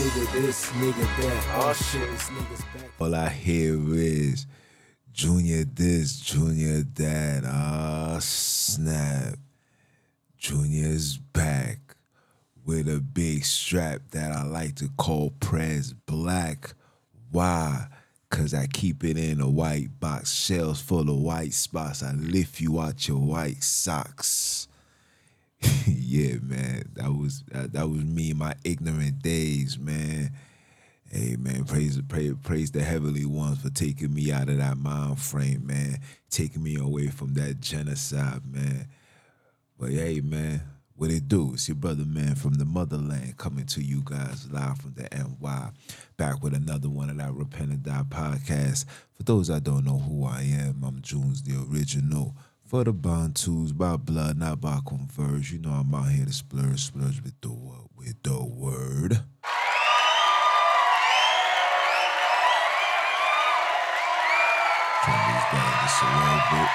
nigga this, nigga that. Oh shit, this nigga's back. All I hear is Junior this, Junior that. Ah, snap. Junior's back with a big strap that I like to call Prez Black. Why? Cause I keep it in a white box, shells full of white spots. I lift you out your white socks. yeah, man, that was that, that was me in my ignorant days, man. Hey, man, praise praise praise the heavenly ones for taking me out of that mind frame, man, taking me away from that genocide, man. But hey, man, what it do? It's your brother, man, from the motherland, coming to you guys live from the NY, back with another one of that Repent and Die podcast. For those that don't know who I am, I'm Junes, the original. For the Bantus, by blood, not by converge. You know I'm out here to splurge, splurge with the word, with the word. Turn this down just a little bit.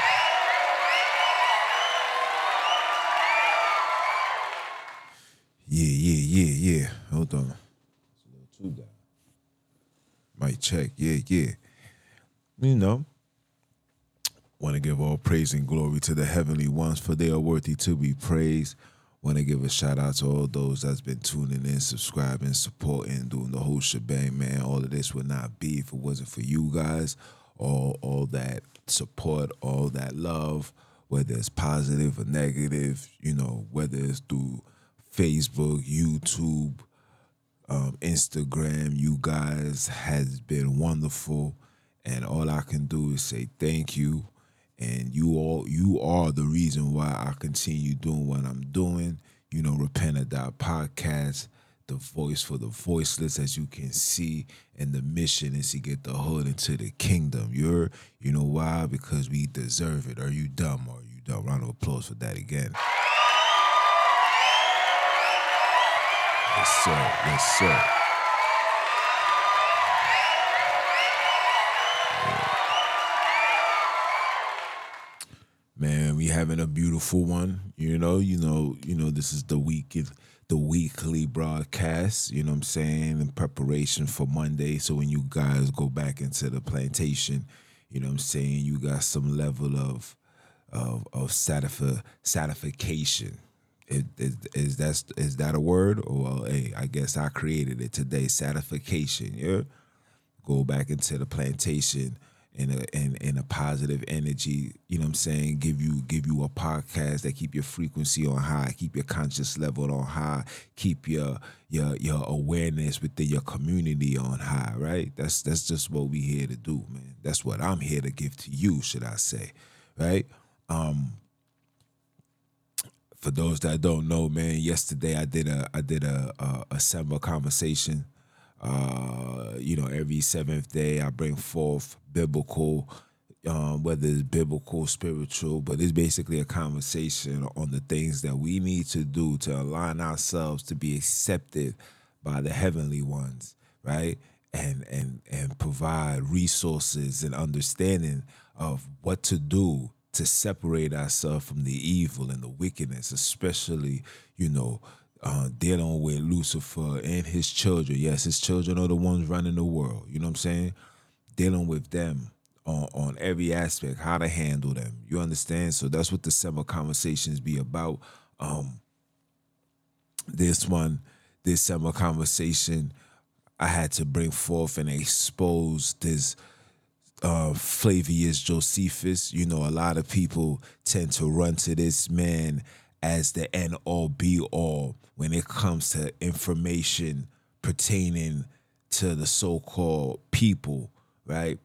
Yeah, yeah, yeah, yeah. Hold on. It's a little too down. Might check. Yeah, yeah. You know, want to give all praise and glory to the heavenly ones, for they are worthy to be praised. Want to give a shout out to all those that's been tuning in, subscribing, supporting, doing the whole shebang, man. All of this would not be if it wasn't for you guys. All all that support, all that love, whether it's positive or negative, you know, whether it's through Facebook, YouTube, um, Instagram. You guys has been wonderful, and all I can do is say thank you. And you all, you are the reason why I continue doing what I'm doing. You know, Repent or Die podcast, the voice for the voiceless, as you can see, and the mission is to get the hood into the kingdom. You're, you know why? Because we deserve it. Are you dumb? Are you dumb? Round of applause for that again. Yes, sir. Yes, sir. Having a beautiful one. You know, you know, you know, this is the week the weekly broadcast, you know I'm saying, in preparation for Monday. So when you guys go back into the plantation, you know I'm saying, you got some level of of of satisfa-. Is, is, is that is that a word? Or well, hey, I guess I created it today. Satisfaction. Yeah. Go back into the plantation in a in, a positive energy. You know what I'm saying? Give you give you a podcast that keep your frequency on high, keep your conscious level on high, keep your your your awareness within your community on high. Right? That's that's just what we here to do, man. That's what I'm here to give to you, should I say? Right? Um, for those that don't know, man, yesterday I did a I did a a, a summer conversation. Uh, you know, every seventh day I bring forth biblical, um, whether it's biblical, spiritual, but it's basically a conversation on the things that we need to do to align ourselves to be accepted by the heavenly ones, right? And and and provide resources and understanding of what to do to separate ourselves from the evil and the wickedness, especially, you know, uh, dealing with Lucifer and his children. Yes, his children are the ones running the world. You know what I'm saying? Dealing with them on, on every aspect, how to handle them. You understand? So that's what the summer conversations be about. Um, this one, this summer conversation, I had to bring forth and expose this uh, Flavius Josephus. You know, a lot of people tend to run to this man as the end all be all when it comes to information pertaining to the so-called people, right?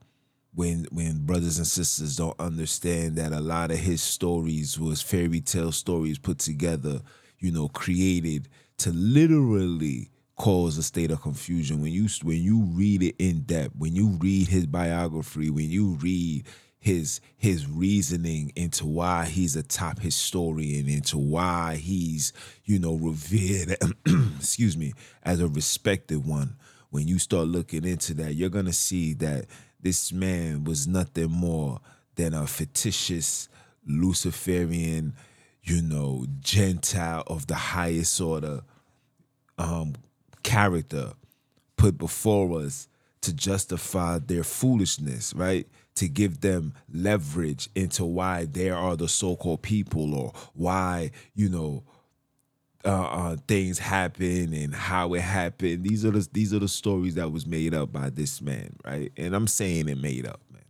When when brothers and sisters don't understand that a lot of his stories was fairy tale stories put together, you know, created to literally cause a state of confusion when you when you read it in depth when you read his biography when you read his his reasoning into why he's a top historian into why he's you know revered excuse me as a respected one when you start looking into that you're going to see that this man was nothing more than a fictitious luciferian you know, Gentile of the highest order um, character put before us to justify their foolishness, right? To give them leverage into why they are the so-called people or why, you know, uh, uh, things happen and how it happened. These are the these are the stories that was made up by this man, right? And I'm saying it made up, man.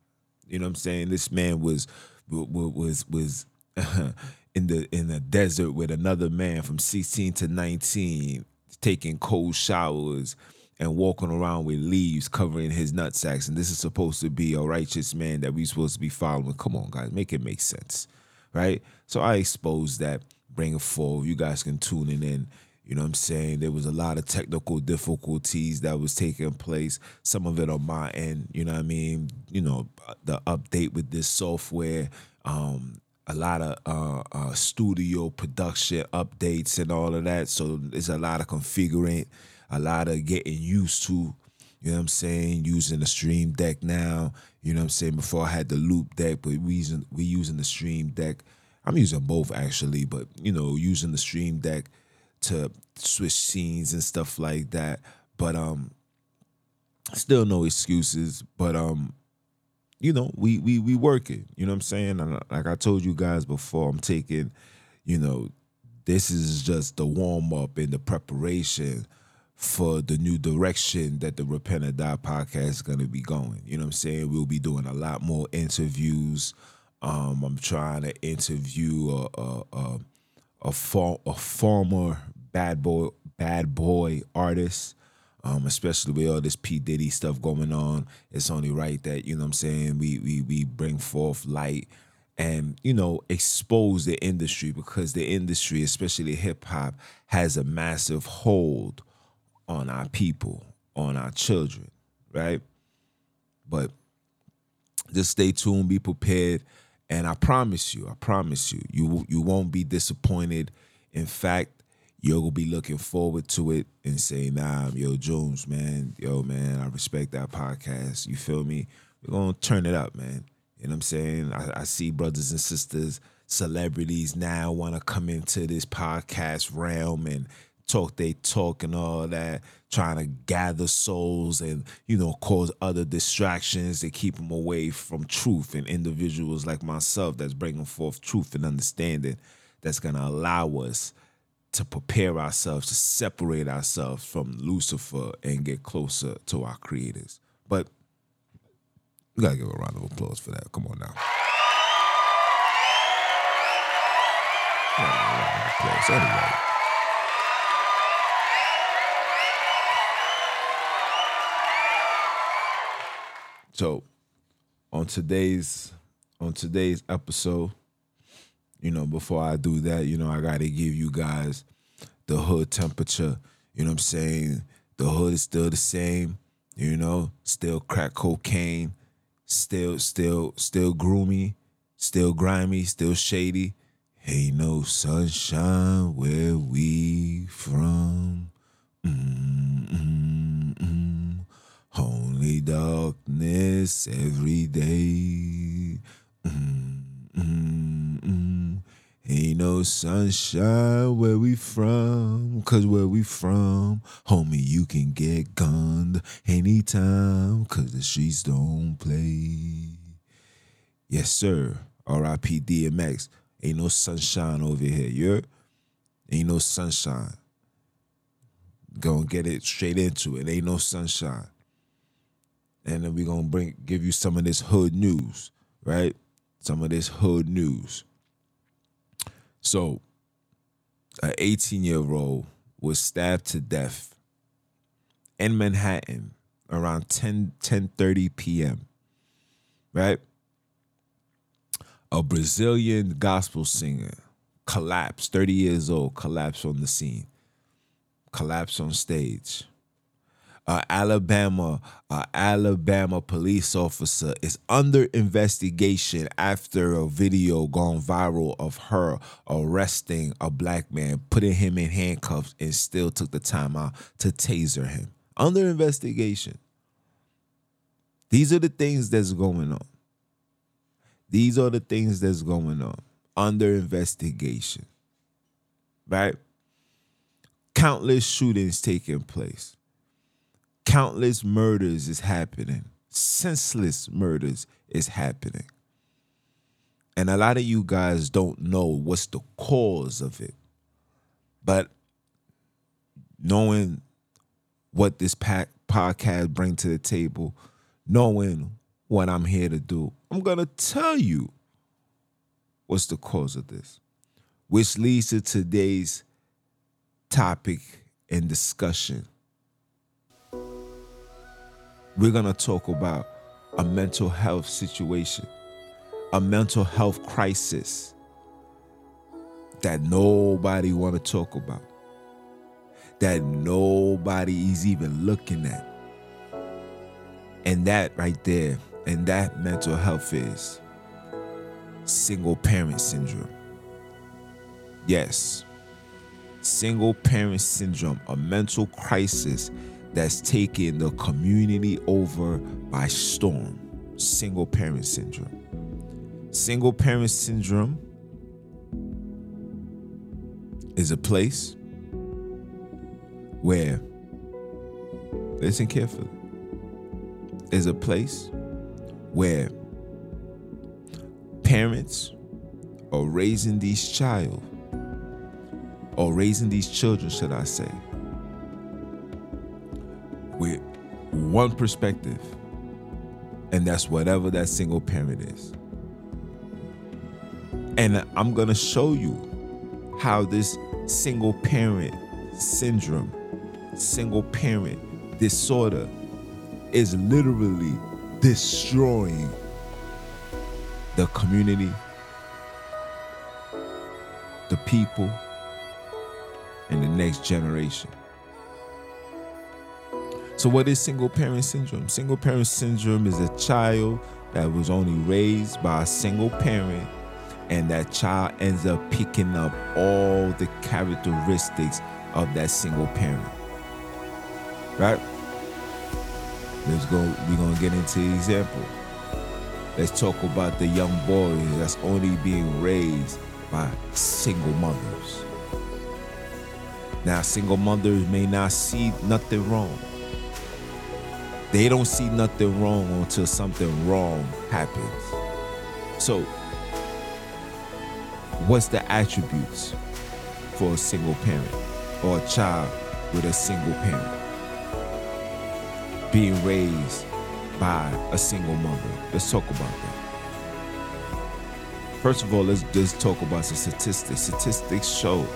You know what I'm saying? This man was was was in the in the desert with another man from 16 to 19, taking cold showers and walking around with leaves covering his nutsacks. And this is supposed to be a righteous man that we're supposed to be following. Come on, guys, make it make sense, right? So I exposed that, bring it forward. You guys can tune in. in you know what I'm saying? There was a lot of technical difficulties that was taking place. Some of it on my end, you know what I mean? You know, the update with this software, um, a lot of uh, uh, studio production updates and all of that. So there's a lot of configuring, a lot of getting used to, you know what I'm saying, using the stream deck now. You know what I'm saying? Before I had the Loupedeck, but we using we using the stream deck. I'm using both actually, but you know, using the stream deck to switch scenes and stuff like that. But um still no excuses. But um, you know, we we we working. You know what I'm saying? And like I told you guys before, I'm taking, you know, this is just the warm up and the preparation for the new direction that the Repent or Die podcast is gonna be going. You know what I'm saying? We'll be doing a lot more interviews. Um, I'm trying to interview a a a, a, for, a former bad boy bad boy artist. Um, especially with all this P. Diddy stuff going on, it's only right that, you know what I'm saying, we we we bring forth light and, you know, expose the industry because the industry, especially hip hop, has a massive hold on our people, on our children, right? But just stay tuned, be prepared, and I promise you, I promise you, you you won't be disappointed. In fact, you'll be looking forward to it and say, nah, yo, Jones, man, yo, man, I respect that podcast. You feel me? We're gonna turn it up, man. You know what I'm saying? I, I see brothers and sisters, celebrities now want to come into this podcast realm and talk they talk and all that, trying to gather souls and, you know, cause other distractions to keep them away from truth and individuals like myself that's bringing forth truth and understanding that's going to allow us to prepare ourselves, to separate ourselves from Lucifer and get closer to our creators. But we gotta give a round of applause for that. Come on now. Anyway. So on today's on today's episode, you know, before I do that, you know, I got to give you guys the hood temperature. You know what I'm saying? The hood is still the same, you know, still crack cocaine, still, still, still groomy, still grimy, still shady. Ain't no sunshine where we from. Darkness every day. Mm-mm-mm. Ain't no sunshine where we from, cause where we from, homie, you can get gunned anytime, cause the streets don't play. Yes, sir. R.I.P. DMX. Ain't no sunshine over here, you Ain't no sunshine. Gonna get it straight into it. Ain't no sunshine. And then we're gonna bring give you some of this hood news, right? Some of this hood news. So, an 18 year old was stabbed to death in Manhattan around 10 10:30 p.m. Right? A Brazilian gospel singer collapsed, 30 years old, collapsed on the scene. Collapsed on stage uh, Alabama, uh, Alabama police officer is under investigation after a video gone viral of her arresting a black man, putting him in handcuffs, and still took the time out to taser him. Under investigation. These are the things that's going on. These are the things that's going on. under investigation. Right? Countless shootings taking place. Countless murders is happening. Senseless murders is happening. And a lot of you guys don't know what's the cause of it. But knowing what this podcast bring to the table, knowing what I'm here to do, I'm going to tell you what's the cause of this, which leads to today's topic and discussion. We're going to talk about a mental health situation, a mental health crisis that nobody want to talk about that nobody is even looking at. And that right there, and that mental health is single parent syndrome. Yes, single parent syndrome, a mental crisis that's taking the community over by storm. Single parent syndrome. Single parent syndrome is a place where, listen carefully, is a place where parents are raising these child or raising these children, should I say, one perspective, and that's whatever that single parent is. And I'm gonna show you how this single parent syndrome single parent disorder is literally destroying the community, the people, and the next generation. So, what is single parent syndrome? Single parent syndrome is a child that was only raised by a single parent, and that child ends up picking up all the characteristics of that single parent right? Let's go. We're gonna get into the example. Let's talk about the young boys that's only being raised by single mothers. Now, single mothers may not see nothing wrong. They don't see nothing wrong until something wrong happens. So, what's the attributes for a single parent or a child with a single parent? being raised by a single mother. Let's talk about that. First of all, let's just talk about the statistics. Statistics show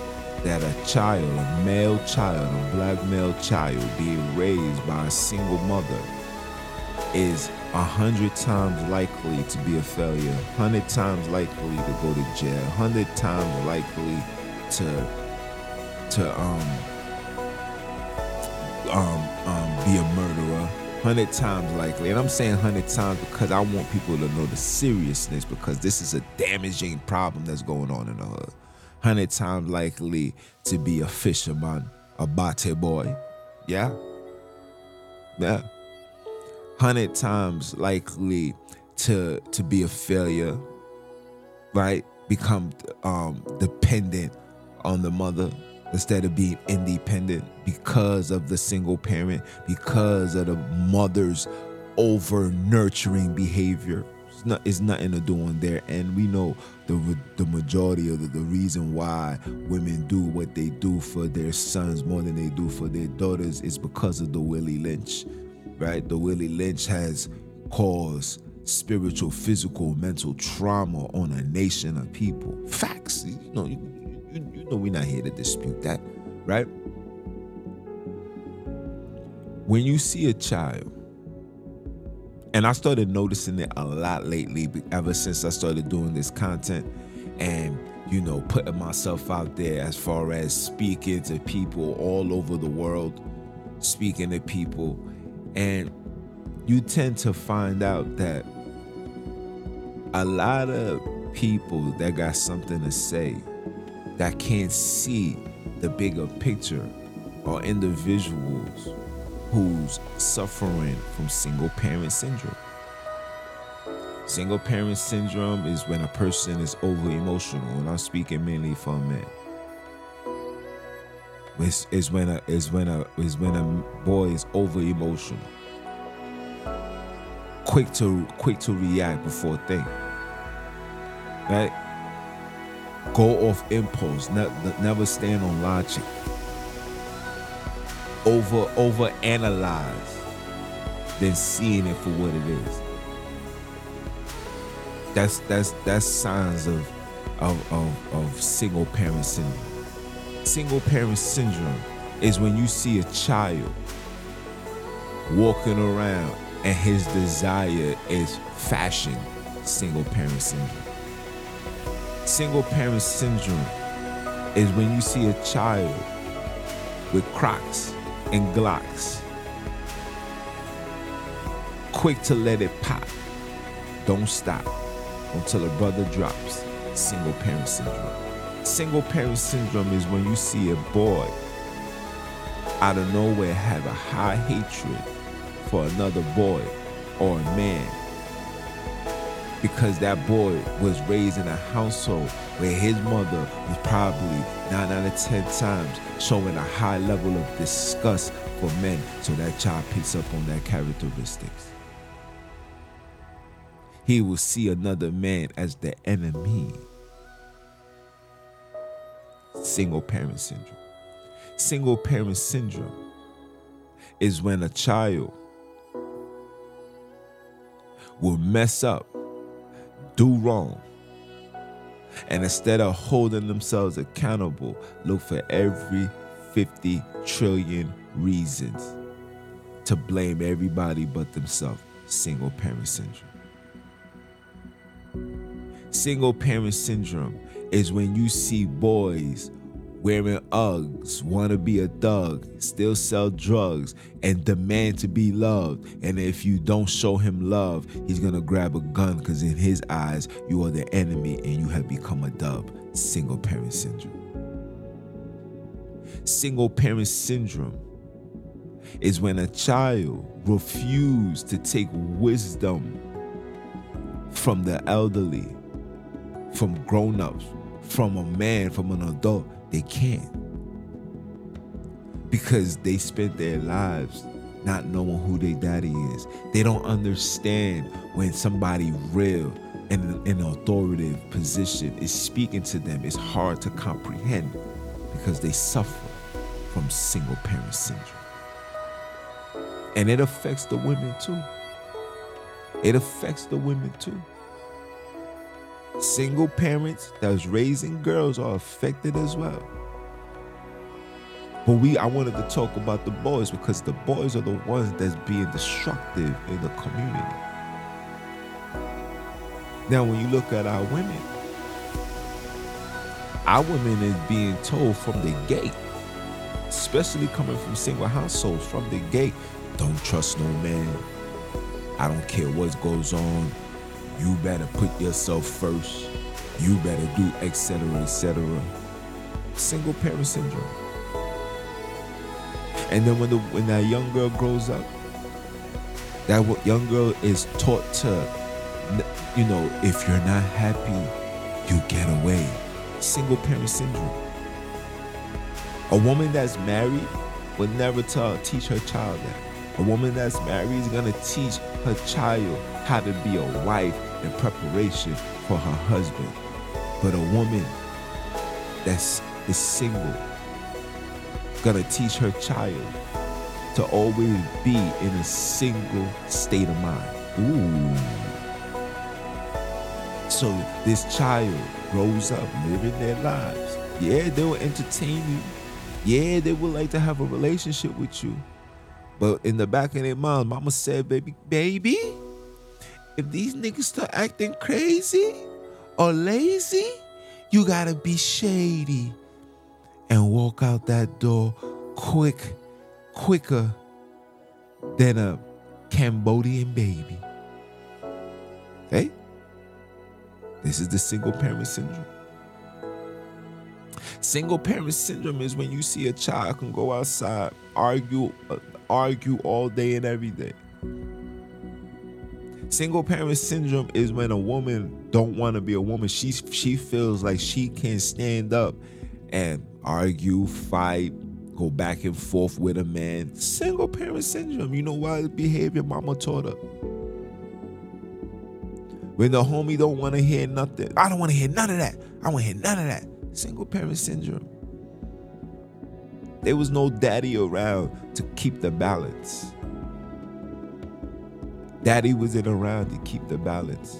that a child, a male child, a black male child being raised by a single mother is a hundred times likely to be a failure, hundred times likely to go to jail, hundred times likely to to um um, um, be a murderer. Hundred times likely, and I'm saying hundred times because I want people to know the seriousness because this is a damaging problem that's going on in the hood. Hundred times likely to be a fisherman, a bate boy, yeah, yeah. Hundred times likely to to be a failure, right? Become um, dependent on the mother, instead of being independent because of the single parent, because of the mother's over nurturing behavior. It's, not, it's nothing to do on there. And we know the, the majority of the, the reason why women do what they do for their sons more than they do for their daughters is because of the Willie Lynch, right? The Willie Lynch has caused spiritual, physical, mental trauma on a nation of people. Facts. You know, you, you, you know we're not here to dispute that, right? When you see a child, and I started noticing it a lot lately ever since I started doing this content and you know putting myself out there as far as speaking to people all over the world speaking to people. And you tend to find out that a lot of people that got something to say that can't see the bigger picture are individuals who's suffering from single parent syndrome. Single parent syndrome is when a person is over emotional, and I'm speaking mainly for men. Is, is when a is when a is when a boy is over emotional, quick to quick to react before think, right? Go off impulse, ne- never stand on logic. Over over analyze, than seeing it for what it is. That's that's that's signs of of of, of single parent syndrome. Single parent syndrome is when you see a child walking around and his desire is fashion. Single parent syndrome. Single parent syndrome is when you see a child with Crocs and Glocks, quick to let it pop. Don't stop until a brother drops. Single parent syndrome. Single parent syndrome is when you see a boy out of nowhere have a high hatred for another boy or a man because that boy was raised in a household where his mother was probably nine out of ten times showing a high level of disgust for men so that child picks up on that characteristics he will see another man as the enemy. Single parent syndrome. Single parent syndrome is when a child will mess up, do wrong, and instead of holding themselves accountable, look for every 50 trillion reasons to blame everybody but themselves. Single parent syndrome. Single parent syndrome is when you see boys wearing Uggs, want to be a thug, still sell drugs, and demand to be loved. And if you don't show him love, he's to grab a gun because in his eyes, you are the enemy and you have become a dub. Single parent syndrome. Single parent syndrome is when a child refuses to take wisdom from the elderly from grown-ups, from a man, from an adult. They can't. Because they spent their lives not knowing who their daddy is. They don't understand when somebody real in an authoritative position is speaking to them. It's hard to comprehend because they suffer from single parent syndrome. And it affects the women too. It affects the women too. Single parents that's raising girls are affected as well. But we I wanted to talk about the boys because the boys are the ones that's being destructive in the community. Now when you look at our women, our women is being told from the gate, especially coming from single households from the gate, don't trust no man. I don't care what goes on. You better put yourself first. You better do etc. etc. Single parent syndrome. And then when the when that young girl grows up, that young girl is taught to, you know, if you're not happy, you get away. Single parent syndrome. A woman that's married would never tell teach her child that. A woman that's married is gonna teach her child how to be a wife in preparation for her husband. But a woman that's is single gonna teach her child to always be in a single state of mind. Ooh. So this child grows up living their lives. Yeah, they will entertain you. Yeah, they would like to have a relationship with you. But in the back of their mind, mama said, baby, baby, if these niggas start acting crazy or lazy, you gotta be shady and walk out that door quick, quicker than a Cambodian baby. Hey, this is the single parent syndrome. Single parent syndrome is when you see a child can go outside, argue, uh, argue all day and every day Single parent syndrome is when a woman don't want to be a woman. She she feels like she can't stand up and argue, fight, go back and forth with a man. Single parent syndrome. You know why? Behavior mama taught her. When the homie don't want to hear nothing. I don't want to hear none of that. I want to hear none of that. Single parent syndrome. There was no daddy around to keep the balance. Daddy wasn't around to keep the balance.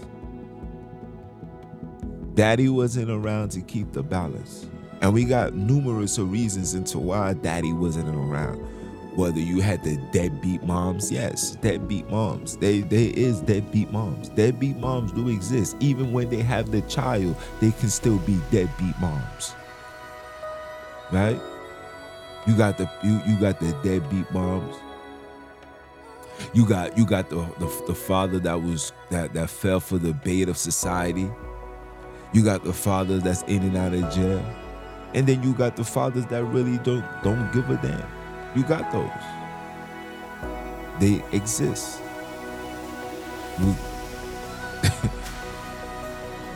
Daddy wasn't around to keep the balance. And we got numerous reasons into why daddy wasn't around. Whether you had the deadbeat moms, yes, deadbeat moms. They there is deadbeat moms. Deadbeat moms do exist. Even when they have the child, they can still be deadbeat moms. Right? You got the you, you got the deadbeat moms. You got you got the, the the father that was that that fell for the bait of society. You got the father that's in and out of jail. And then you got the fathers that really don't don't give a damn. You got those. They exist.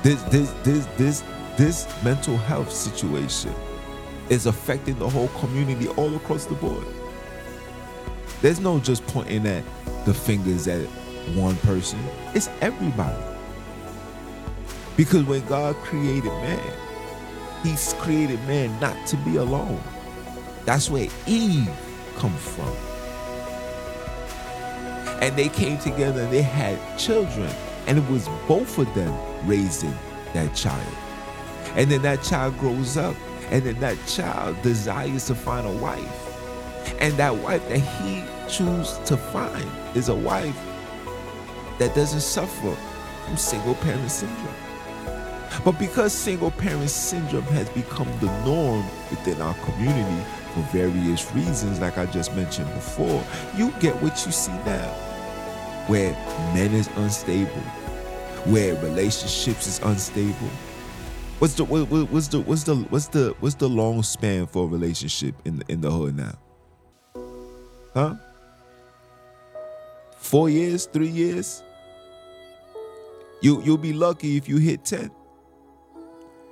This this this this this mental health situation is affecting the whole community all across the board. There's no just pointing at the fingers at one person. It's everybody. Because when God created man, He's created man not to be alone. That's where Eve comes from. And they came together and they had children. And it was both of them raising that child. And then that child grows up. And then that child desires to find a wife. And that wife that he chooses to find is a wife that doesn't suffer from single parent syndrome. But because single parent syndrome has become the norm within our community for various reasons, like I just mentioned before, you get what you see now. Where men is unstable, where relationships is unstable. What's the what, what's the what's the what's the what's the long span for a relationship in in the hood now? Huh? Four years, three years? You you'll be lucky if you hit 10.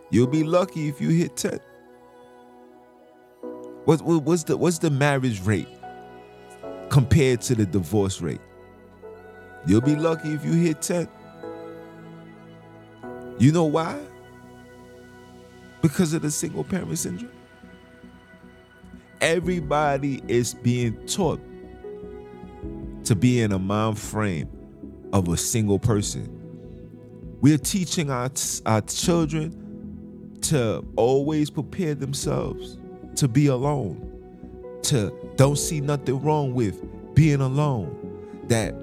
You'll be lucky if you hit 10. What, what, what's the what's the marriage rate compared to the divorce rate? You'll be lucky if you hit 10. You know why? Because of the single parent syndrome. Everybody is being taught to be in a mind frame of a single person. We're teaching our, our children to always prepare themselves to be alone, to don't see nothing wrong with being alone, that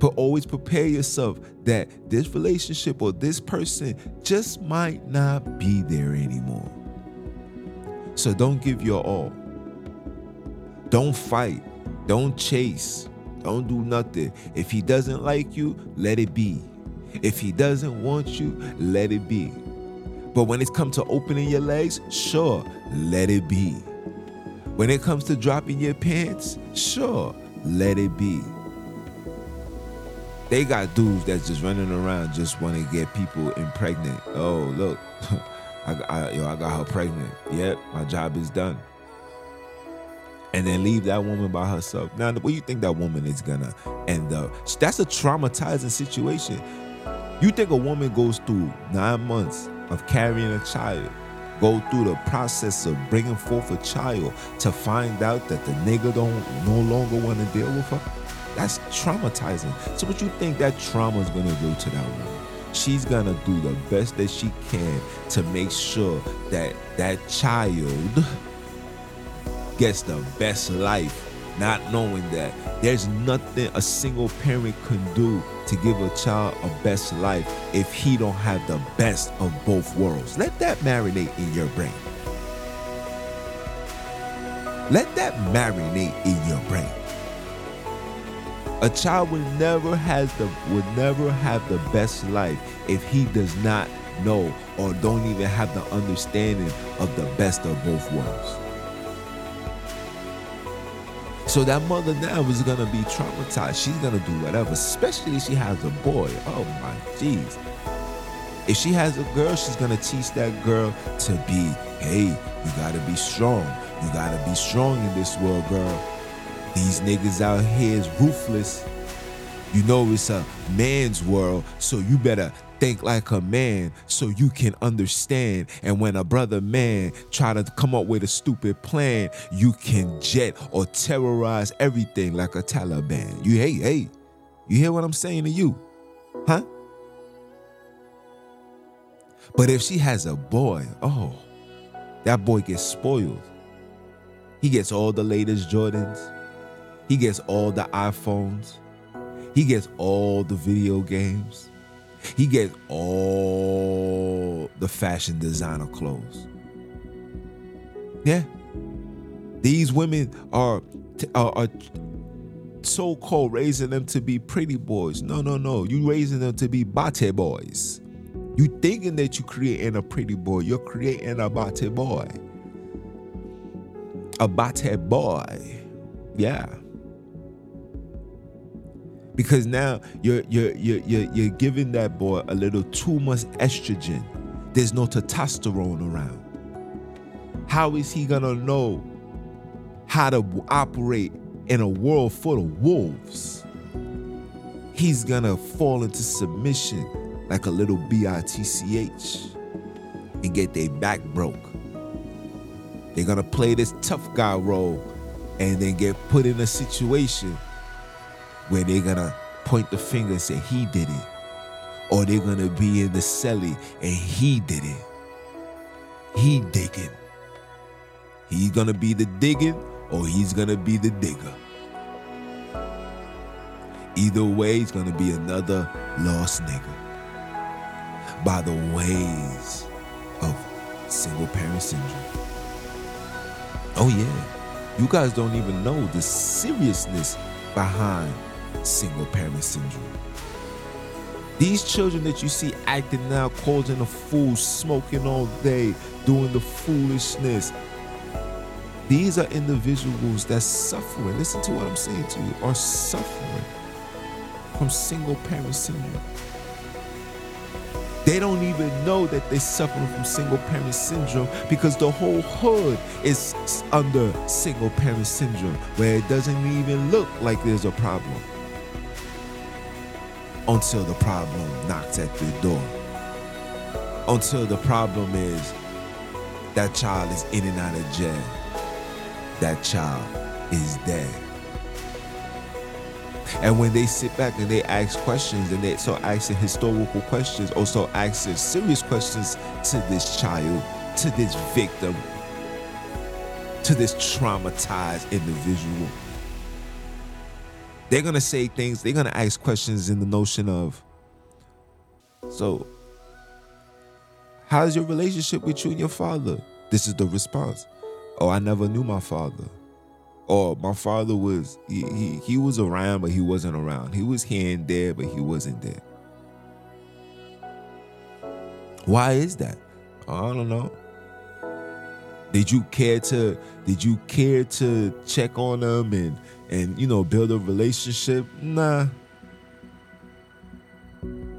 but always prepare yourself that this relationship or this person just might not be there anymore. So don't give your all. Don't fight. Don't chase. Don't do nothing. If he doesn't like you, let it be. If he doesn't want you, let it be. But when it's come to opening your legs, sure, let it be. When it comes to dropping your pants, sure, let it be. They got dudes that's just running around just want to get people impregnant. Oh, look, I, I, yo, I got her pregnant. Yep, my job is done. And then leave that woman by herself. Now, what do you think that woman is gonna end up? That's a traumatizing situation. You think a woman goes through nine months of carrying a child, go through the process of bringing forth a child to find out that the nigga don't no longer want to deal with her, that's traumatizing. So what you think that trauma is gonna do to that woman? She's gonna do the best that she can to make sure that that child gets the best life not knowing that there's nothing a single parent can do to give a child a best life if he don't have the best of both worlds. Let that marinate in your brain. Let that marinate in your brain. A child will never has the will never have the best life if he does not know or don't even have the understanding of the best of both worlds. So that mother now is gonna be traumatized. She's gonna do whatever, especially if she has a boy. Oh my jeez. If she has a girl, she's gonna teach that girl to be, hey, you gotta be strong. You gotta be strong in this world, girl. These niggas out here is ruthless. You know it's a man's world, so you better think like a man so you can understand. And when a brother man try to come up with a stupid plan, you can jet or terrorize everything like a Taliban. You hey, hey, you hear what I'm saying to you? Huh? But if she has a boy, oh, that boy gets spoiled. He gets all the latest Jordans. He gets all the iPhones. He gets all the video games. He gets all the fashion designer clothes. Yeah. These women are, are, are so called raising them to be pretty boys. No, no, no. You raising them to be bate boys. You thinking that you're creating a pretty boy. You're creating a bate boy. A bate boy. Yeah because now you're you're you're you're, you're giving that boy a little too much estrogen. There's no testosterone around. How is he gonna know how to operate in a world full of wolves? He's gonna fall into submission like a little bitch and get their back broke. They're gonna play this tough guy role and then get put in a situation where they're gonna point the finger and say he did it. Or they're gonna be in the celly and he did it. He digging. He's gonna be the digging or he's gonna be the digger. Either way, he's gonna be another lost nigga. By the ways of single parent syndrome. Oh yeah. You guys don't even know the seriousness behind single parent syndrome. These children that you see acting now, causing a fool, smoking all day, doing the foolishness. These are individuals that's suffering. Listen to what I'm saying to you, are suffering from single parent syndrome. They don't even know that they're suffering from single parent syndrome because the whole hood is under single parent syndrome, where it doesn't even look like there's a problem until the problem knocks at the door. Until the problem is that child is in and out of jail. That child is dead. And when they sit back and they ask questions and they start asking historical questions, also asking serious questions to this child, to this victim, to this traumatized individual they're gonna say things, they're gonna ask questions in the notion of, so how's your relationship with you and your father? This is the response. Oh, I never knew my father. Or my father was he, he, he was around, but he wasn't around. He was here and there, but he wasn't there. Why is that? I don't know. Did you care to did you care to check on them and and you know build a relationship? Nah.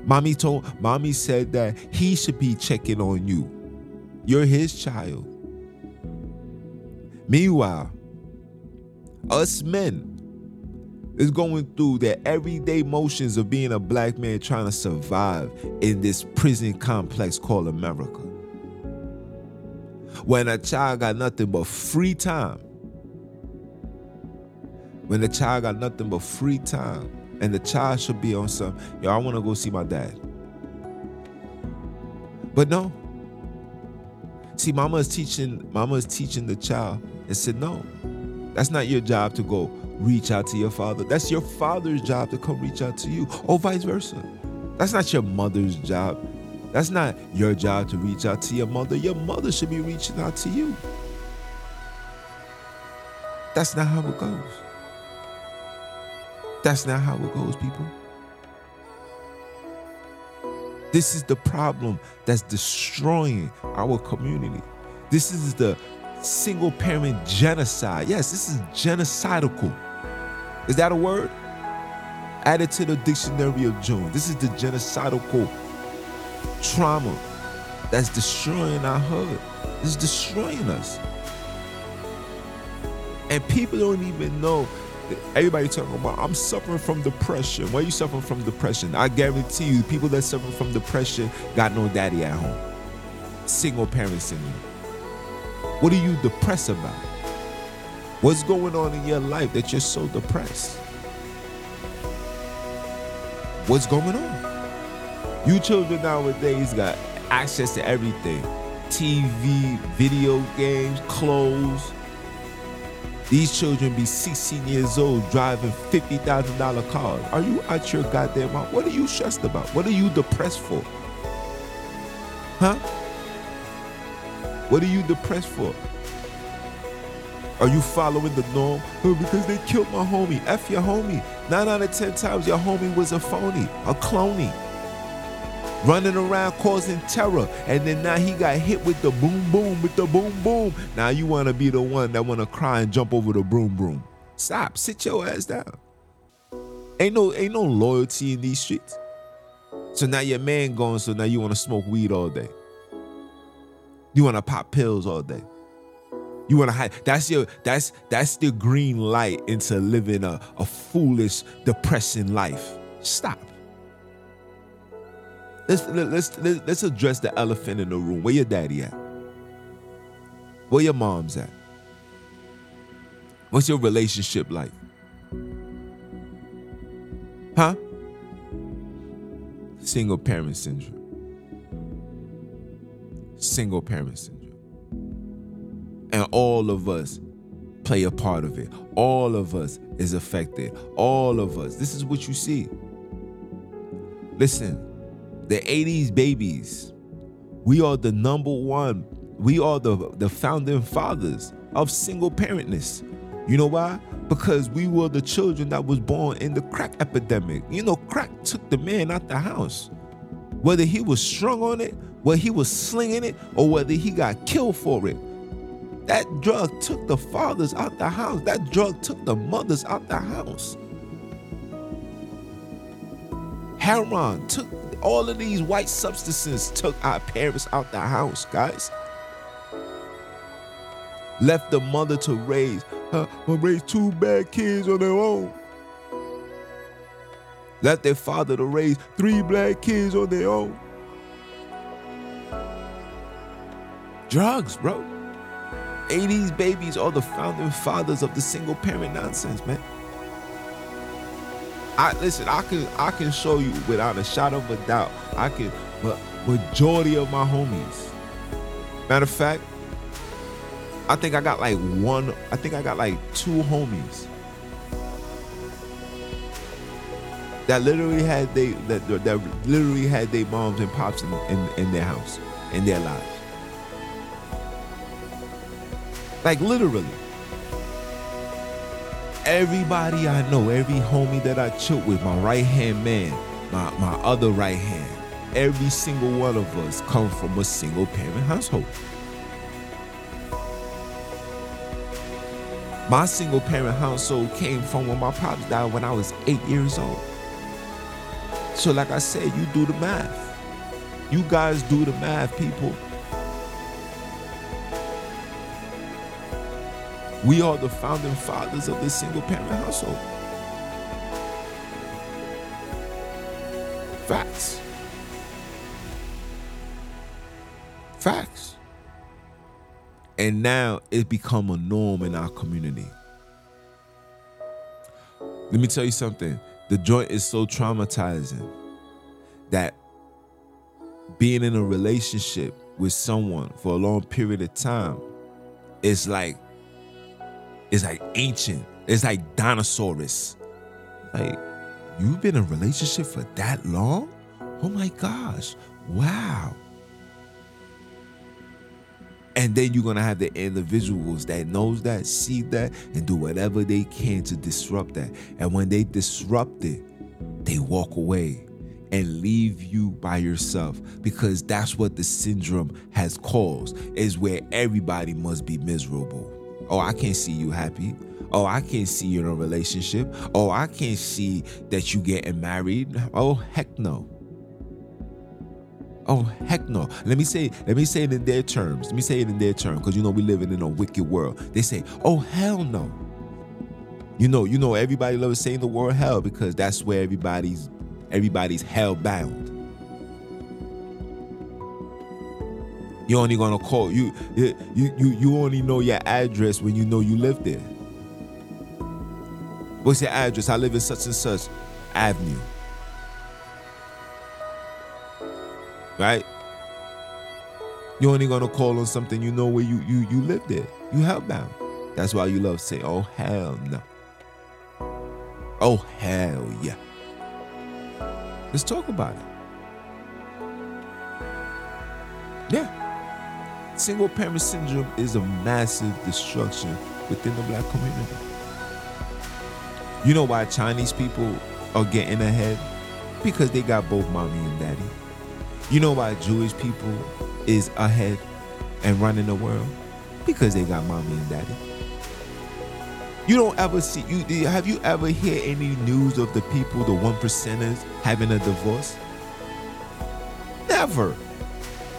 Mommy told mommy said that he should be checking on you. You're his child. Meanwhile, us men is going through the everyday motions of being a black man trying to survive in this prison complex called America when a child got nothing but free time. When the child got nothing but free time, and the child should be on some, yo, I want to go see my dad. But no. See, mama is teaching, mama is teaching the child and said, no, that's not your job to go reach out to your father. That's your father's job to come reach out to you, or vice versa. That's not your mother's job that's not your job to reach out to your mother. Your mother should be reaching out to you. That's not how it goes. That's not how it goes, people. This is the problem that's destroying our community. This is the single parent genocide. Yes, this is genocidal. Is that a word? Added to the dictionary of June. This is the genocidal trauma that's destroying our hood. It's destroying us. And people don't even know. Everybody talking about I'm suffering from depression. Why are you suffering from depression? I guarantee you, people that suffer from depression got no daddy at home. Single parents in syndrome. What are you depressed about? What's going on in your life that you're so depressed? What's going on? You children nowadays got access to everything TV, video games, clothes. These children be 16 years old driving $50,000 cars. Are you out your goddamn mind? What are you stressed about? What are you depressed for? Huh? What are you depressed for? Are you following the norm? Oh, because they killed my homie. F your homie. Nine out of ten times your homie was a phony, a cloney. Running around causing terror. And then now he got hit with the boom boom, with the boom boom. Now you wanna be the one that wanna cry and jump over the broom broom. Stop, sit your ass down. Ain't no ain't no loyalty in these streets. So now your man gone, so now you wanna smoke weed all day. You wanna pop pills all day. You want to hide. That's your. That's that's the green light into living a, a foolish, depressing life. Stop. Let's let's let's address the elephant in the room. Where your daddy at? Where your mom's at? What's your relationship like? Huh? Single parent syndrome. Single parent syndrome. And all of us play a part of it. All of us is affected. All of us. This is what you see. Listen, the 80s babies, we are the number one, we are the, the founding fathers of single parentness. You know why? Because we were the children that was born in the crack epidemic. You know, crack took the man out the house. Whether he was strung on it, whether he was slinging it, or whether he got killed for it that drug took the fathers out the house. That drug took the mothers out the house. Heroin took all of these white substances took our parents out the house, guys. Left the mother to raise, uh, raise two bad kids on their own. Left their father to raise three black kids on their own. Drugs, bro. 80s babies are the founding fathers of the single parent nonsense, man. I listen, I can I can show you without a shadow of a doubt. I can but majority of my homies. Matter of fact, I think I got like one, I think I got like two homies that literally had they that, that literally had their moms and pops in, in, in their house, in their lives. Like literally. Everybody I know, every homie that I chill with, my right hand man, my, my other right hand, every single one of us come from a single parent household. My single parent household came from when my pops died when I was eight years old. So, like I said, you do the math. You guys do the math, people. We are the founding fathers of this single parent household. Facts. Facts. And now it's become a norm in our community. Let me tell you something. The joint is so traumatizing that being in a relationship with someone for a long period of time is like is like ancient. It's like dinosaurs. Like, you've been in a relationship for that long? Oh my gosh. Wow. And then you're gonna have the individuals that knows that, see that, and do whatever they can to disrupt that. And when they disrupt it, they walk away and leave you by yourself because that's what the syndrome has caused is where everybody must be miserable oh i can't see you happy oh i can't see you in a relationship oh i can't see that you getting married oh heck no Oh heck no! Let me say, let me say it in their terms. Let me say it in their terms, because you know we living in a wicked world. They say, "Oh hell no!" You know, you know, everybody loves saying the word hell because that's where everybody's everybody's hell bound. You only gonna call you you you you only know your address when you know you live there. What's your address? I live in such and such avenue. Right? You're only gonna call on something you know where you you you live there. You hellbound. That's why you love saying, "Oh hell no." Oh hell yeah. Let's talk about it. Single parent syndrome is a massive destruction within the black community. You know why Chinese people are getting ahead? Because they got both mommy and daddy. You know why Jewish people is ahead and running the world? Because they got mommy and daddy. You don't ever see you have you ever hear any news of the people, the one percenters, having a divorce? Never.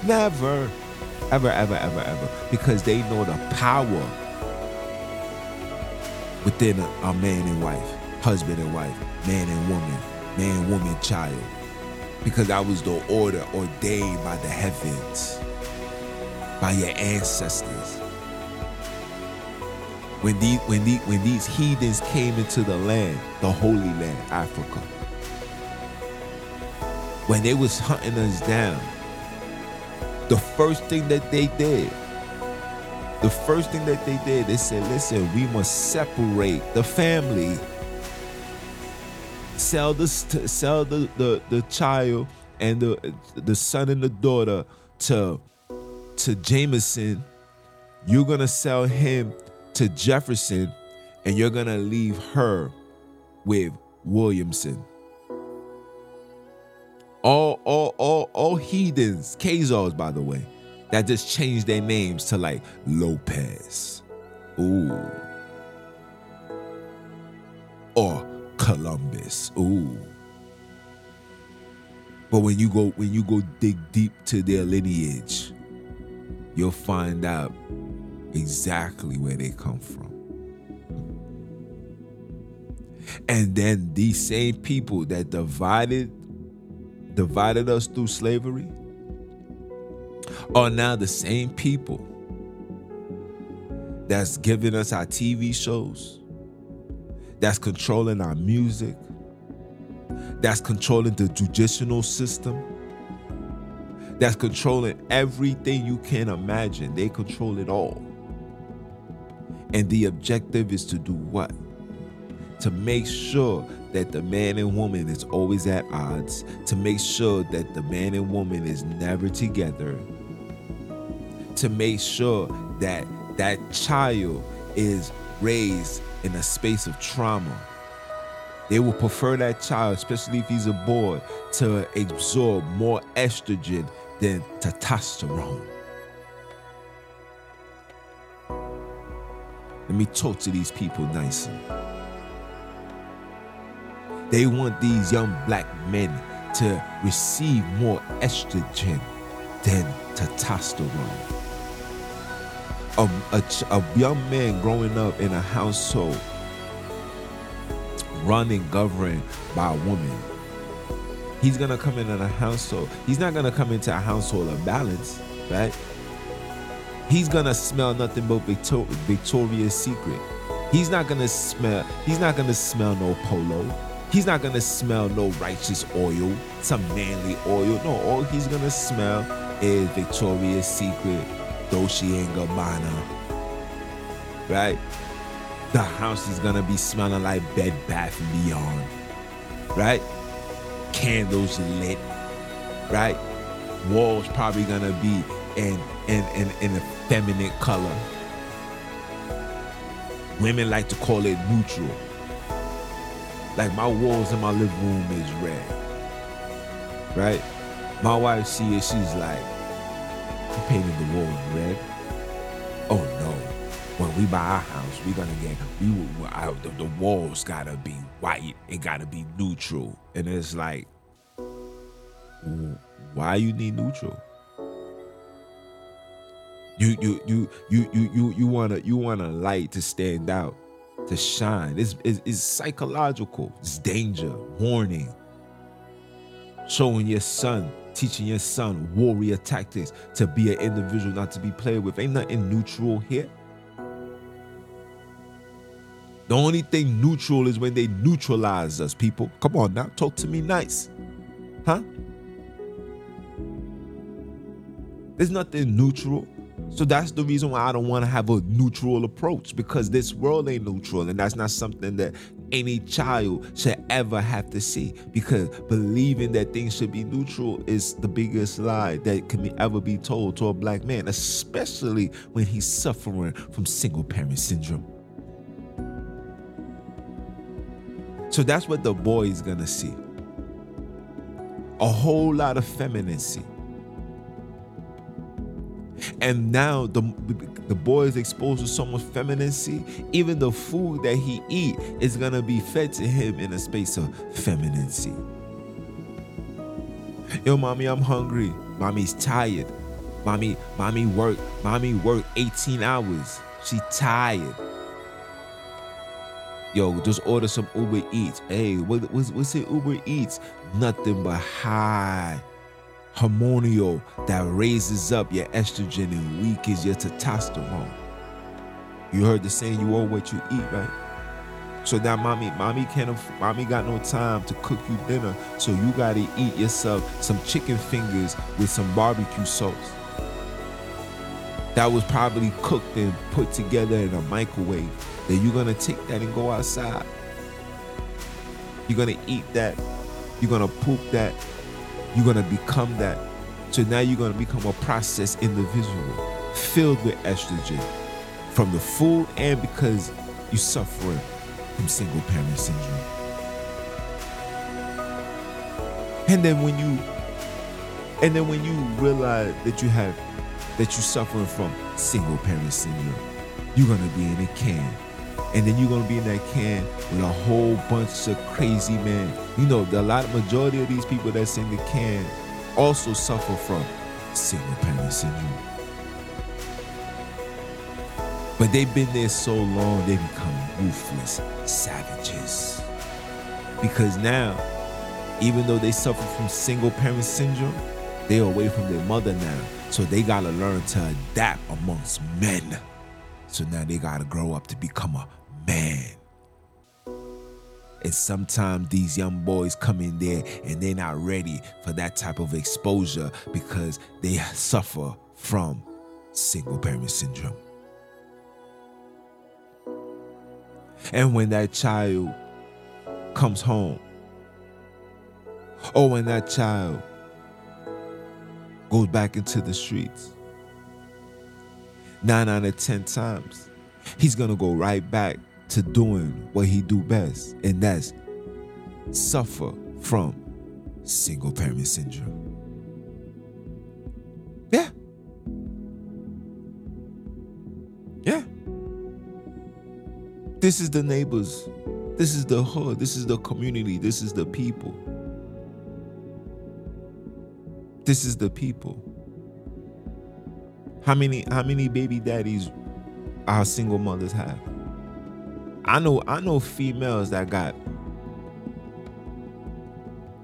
Never. Ever, ever, ever, ever. Because they know the power within a, a man and wife, husband and wife, man and woman, man, woman, child. Because that was the order ordained by the heavens, by your ancestors when these when these when these heathens came into the land, the holy land, Africa, when they was hunting us down, the first thing that they did, the first thing that they did, they said, listen, we must separate the family. Sell the sell the, the, the child and the the son and the daughter to to Jameson. You're gonna sell him to Jefferson and you're going to leave her with Williamson. All, all, all, all heathens, Khazars, by the way, that just changed their names to like Lopez. Ooh. Or Columbus. Ooh. But when you go when you go dig deep to their lineage, you'll find out exactly where they come from. And then these same people that divided divided us through slavery are now the same people that's giving us our TV shows, that's controlling our music, that's controlling the judicial system, that's controlling everything you can imagine. They control it all. And the objective is to do what? To make sure that the man and woman is always at odds, to make sure that the man and woman is never together, to make sure that that child is raised in a space of trauma. They will prefer that child, especially if he's a boy, to absorb more estrogen than testosterone. Let me talk to these people nicely. They want these young black men to receive more estrogen than testosterone. Um, a, a, a young man growing up in a household run and governed by a woman. He's gonna come in a household. He's not gonna come into a household of balance, right? he's gonna smell nothing but Victor- Victoria's Secret. He's not gonna smell. He's not gonna smell no polo. He's not gonna smell no righteous oil, some manly oil. No, all he's gonna smell is Victoria's Secret, Dolce and Gabbana. Right? The house is gonna be smelling like Bed Bath and Beyond. Right? Candles lit. Right? Walls probably gonna be in in in, in a feminine color. Women like to call it neutral. Like my walls in my living room is red. right? My wife see it, she's like, "You painted the walls red." Oh no! When we buy our house, we're gonna get we the, the walls gotta be white. It gotta be neutral, and it's like, why you need neutral? You you you you you you you want to you want a light to stand out, to shine. It's, it's, it's psychological. It's danger, warning. Showing your son, teaching your son warrior tactics to be an individual, not to be played with. Ain't nothing neutral here. The only thing neutral is when they neutralize us, people. Come on now, talk to me nice. Huh? There's nothing neutral. So that's the reason why I don't want to have a neutral approach because this world ain't neutral. And that's not something that any child should ever have to see because believing that things should be neutral is the biggest lie that can ever be told to a black man, especially when he's suffering from single parent syndrome. So that's what the boy is gonna see. A whole lot of femininity and now the the boy is exposed to so much femininity. Even the food that he eat is gonna be fed to him in a space of femininity. Yo, mommy, I'm hungry. Mommy's tired. Mommy, mommy work. Mommy work 18 hours. She tired. Yo, just order some Uber Eats. Hey, what, what's, what's it Uber Eats? Nothing but high hormonal that raises up your estrogen and weakens your testosterone. You heard the saying, you are what you eat, right? So now mommy, mommy can't mommy got no time to cook you dinner. So you gotta eat yourself some chicken fingers with some barbecue sauce. That was probably cooked and put together in a microwave. Then you're gonna take that and go outside. You're gonna eat that. You're gonna poop that you're going to become that. So now you're going to become a processed individual filled with estrogen from the food and because you're suffering from single parent syndrome. And then when you and then when you realize that you have that you're suffering from single parent syndrome, you're gonna be in a can and then you're gonna be in that can with a whole bunch of crazy men. You know, the, lot majority of these people that's in the can also suffer from single parent syndrome. But they've been there so long, they become ruthless savages. Because now, even though they suffer from single parent syndrome, they're away from their mother now. So they gotta learn to adapt amongst men. So now they gotta grow up to become a man. And sometimes these young boys come in there and they're not ready for that type of exposure because they suffer from single parent syndrome. And when that child comes home, or when that child goes back into the streets, nine out of 10 times, he's gonna go right back to doing what he do best, and that's suffer from single parent syndrome. Yeah. Yeah. This is the neighbors. This is the hood. This is the community. This is the people. This is the people. How many how many baby daddies our single mothers have? I know I know females that got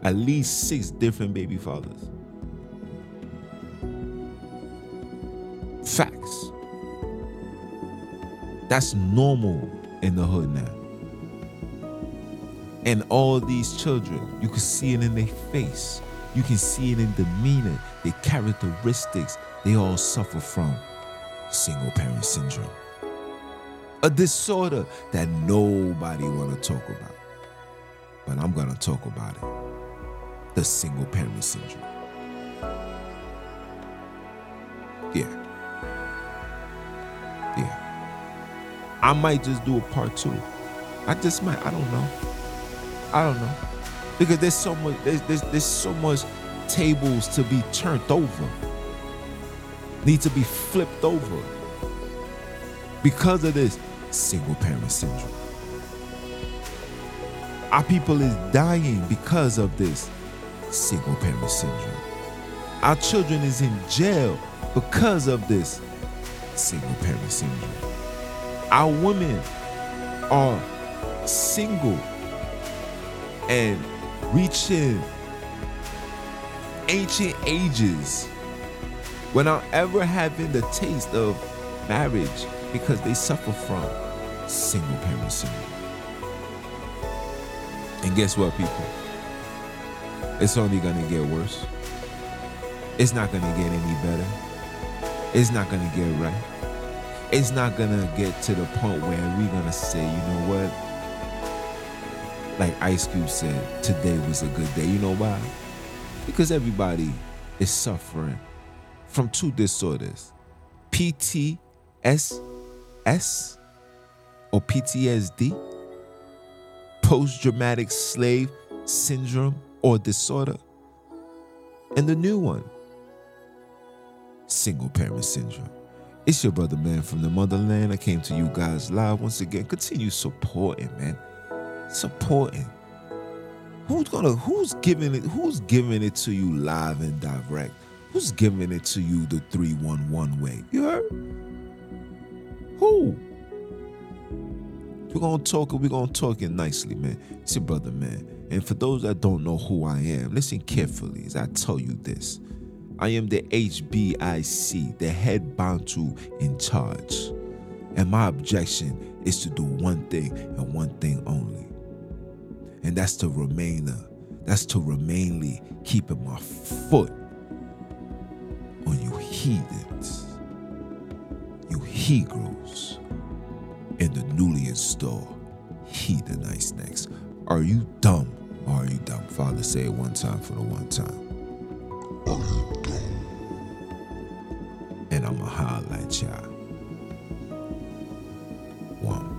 at least six different baby fathers. Facts. That's normal in the hood now. And all these children, you can see it in their face. You can see it in demeanor, their characteristics. They all suffer from single parent syndrome a disorder that nobody want to talk about. But I'm going to talk about it. The single parent syndrome. Yeah. Yeah. I might just do a part two. I just might. I don't know. I don't know. Because there's so much there's, there's, there's so much tables to be turned over, need to be flipped over. Because of this single parent syndrome. Our people is dying because of this single parent syndrome. Our children is in jail because of this single parent syndrome. Our women are single and reaching ancient ages without ever having the taste of marriage because they suffer from single parent syndrome. And guess what, people? It's only gonna get worse. It's not gonna get any better. It's not gonna get right. It's not gonna get to the point where we're gonna say, you know what? Like Ice Cube said, today was a good day. You know why? Because everybody is suffering from two disorders PTSS or PTSD, post traumatic slave syndrome or disorder, and the new one, single parent syndrome. It's your brother, man, from the motherland. I came to you guys live once again. Continue supporting, man. Supporting. Who's gonna who's giving it who's giving it to you live and direct? Who's giving it to you the 311 way? You heard? Who? We're gonna talk we're gonna talk it nicely, man. It's your brother, man. And for those that don't know who I am, listen carefully as I tell you this. I am the HBIC, the head Bantu in charge. And my objection is to do one thing and one thing only. And that's to remain, uh, that's to remainly keeping my foot on you heathens, you Hebrews, and the newly installed nice snacks. Are you dumb? Or are you dumb? Father, say it one time for the one time. Are you dumb? And I'ma highlight y'all. One.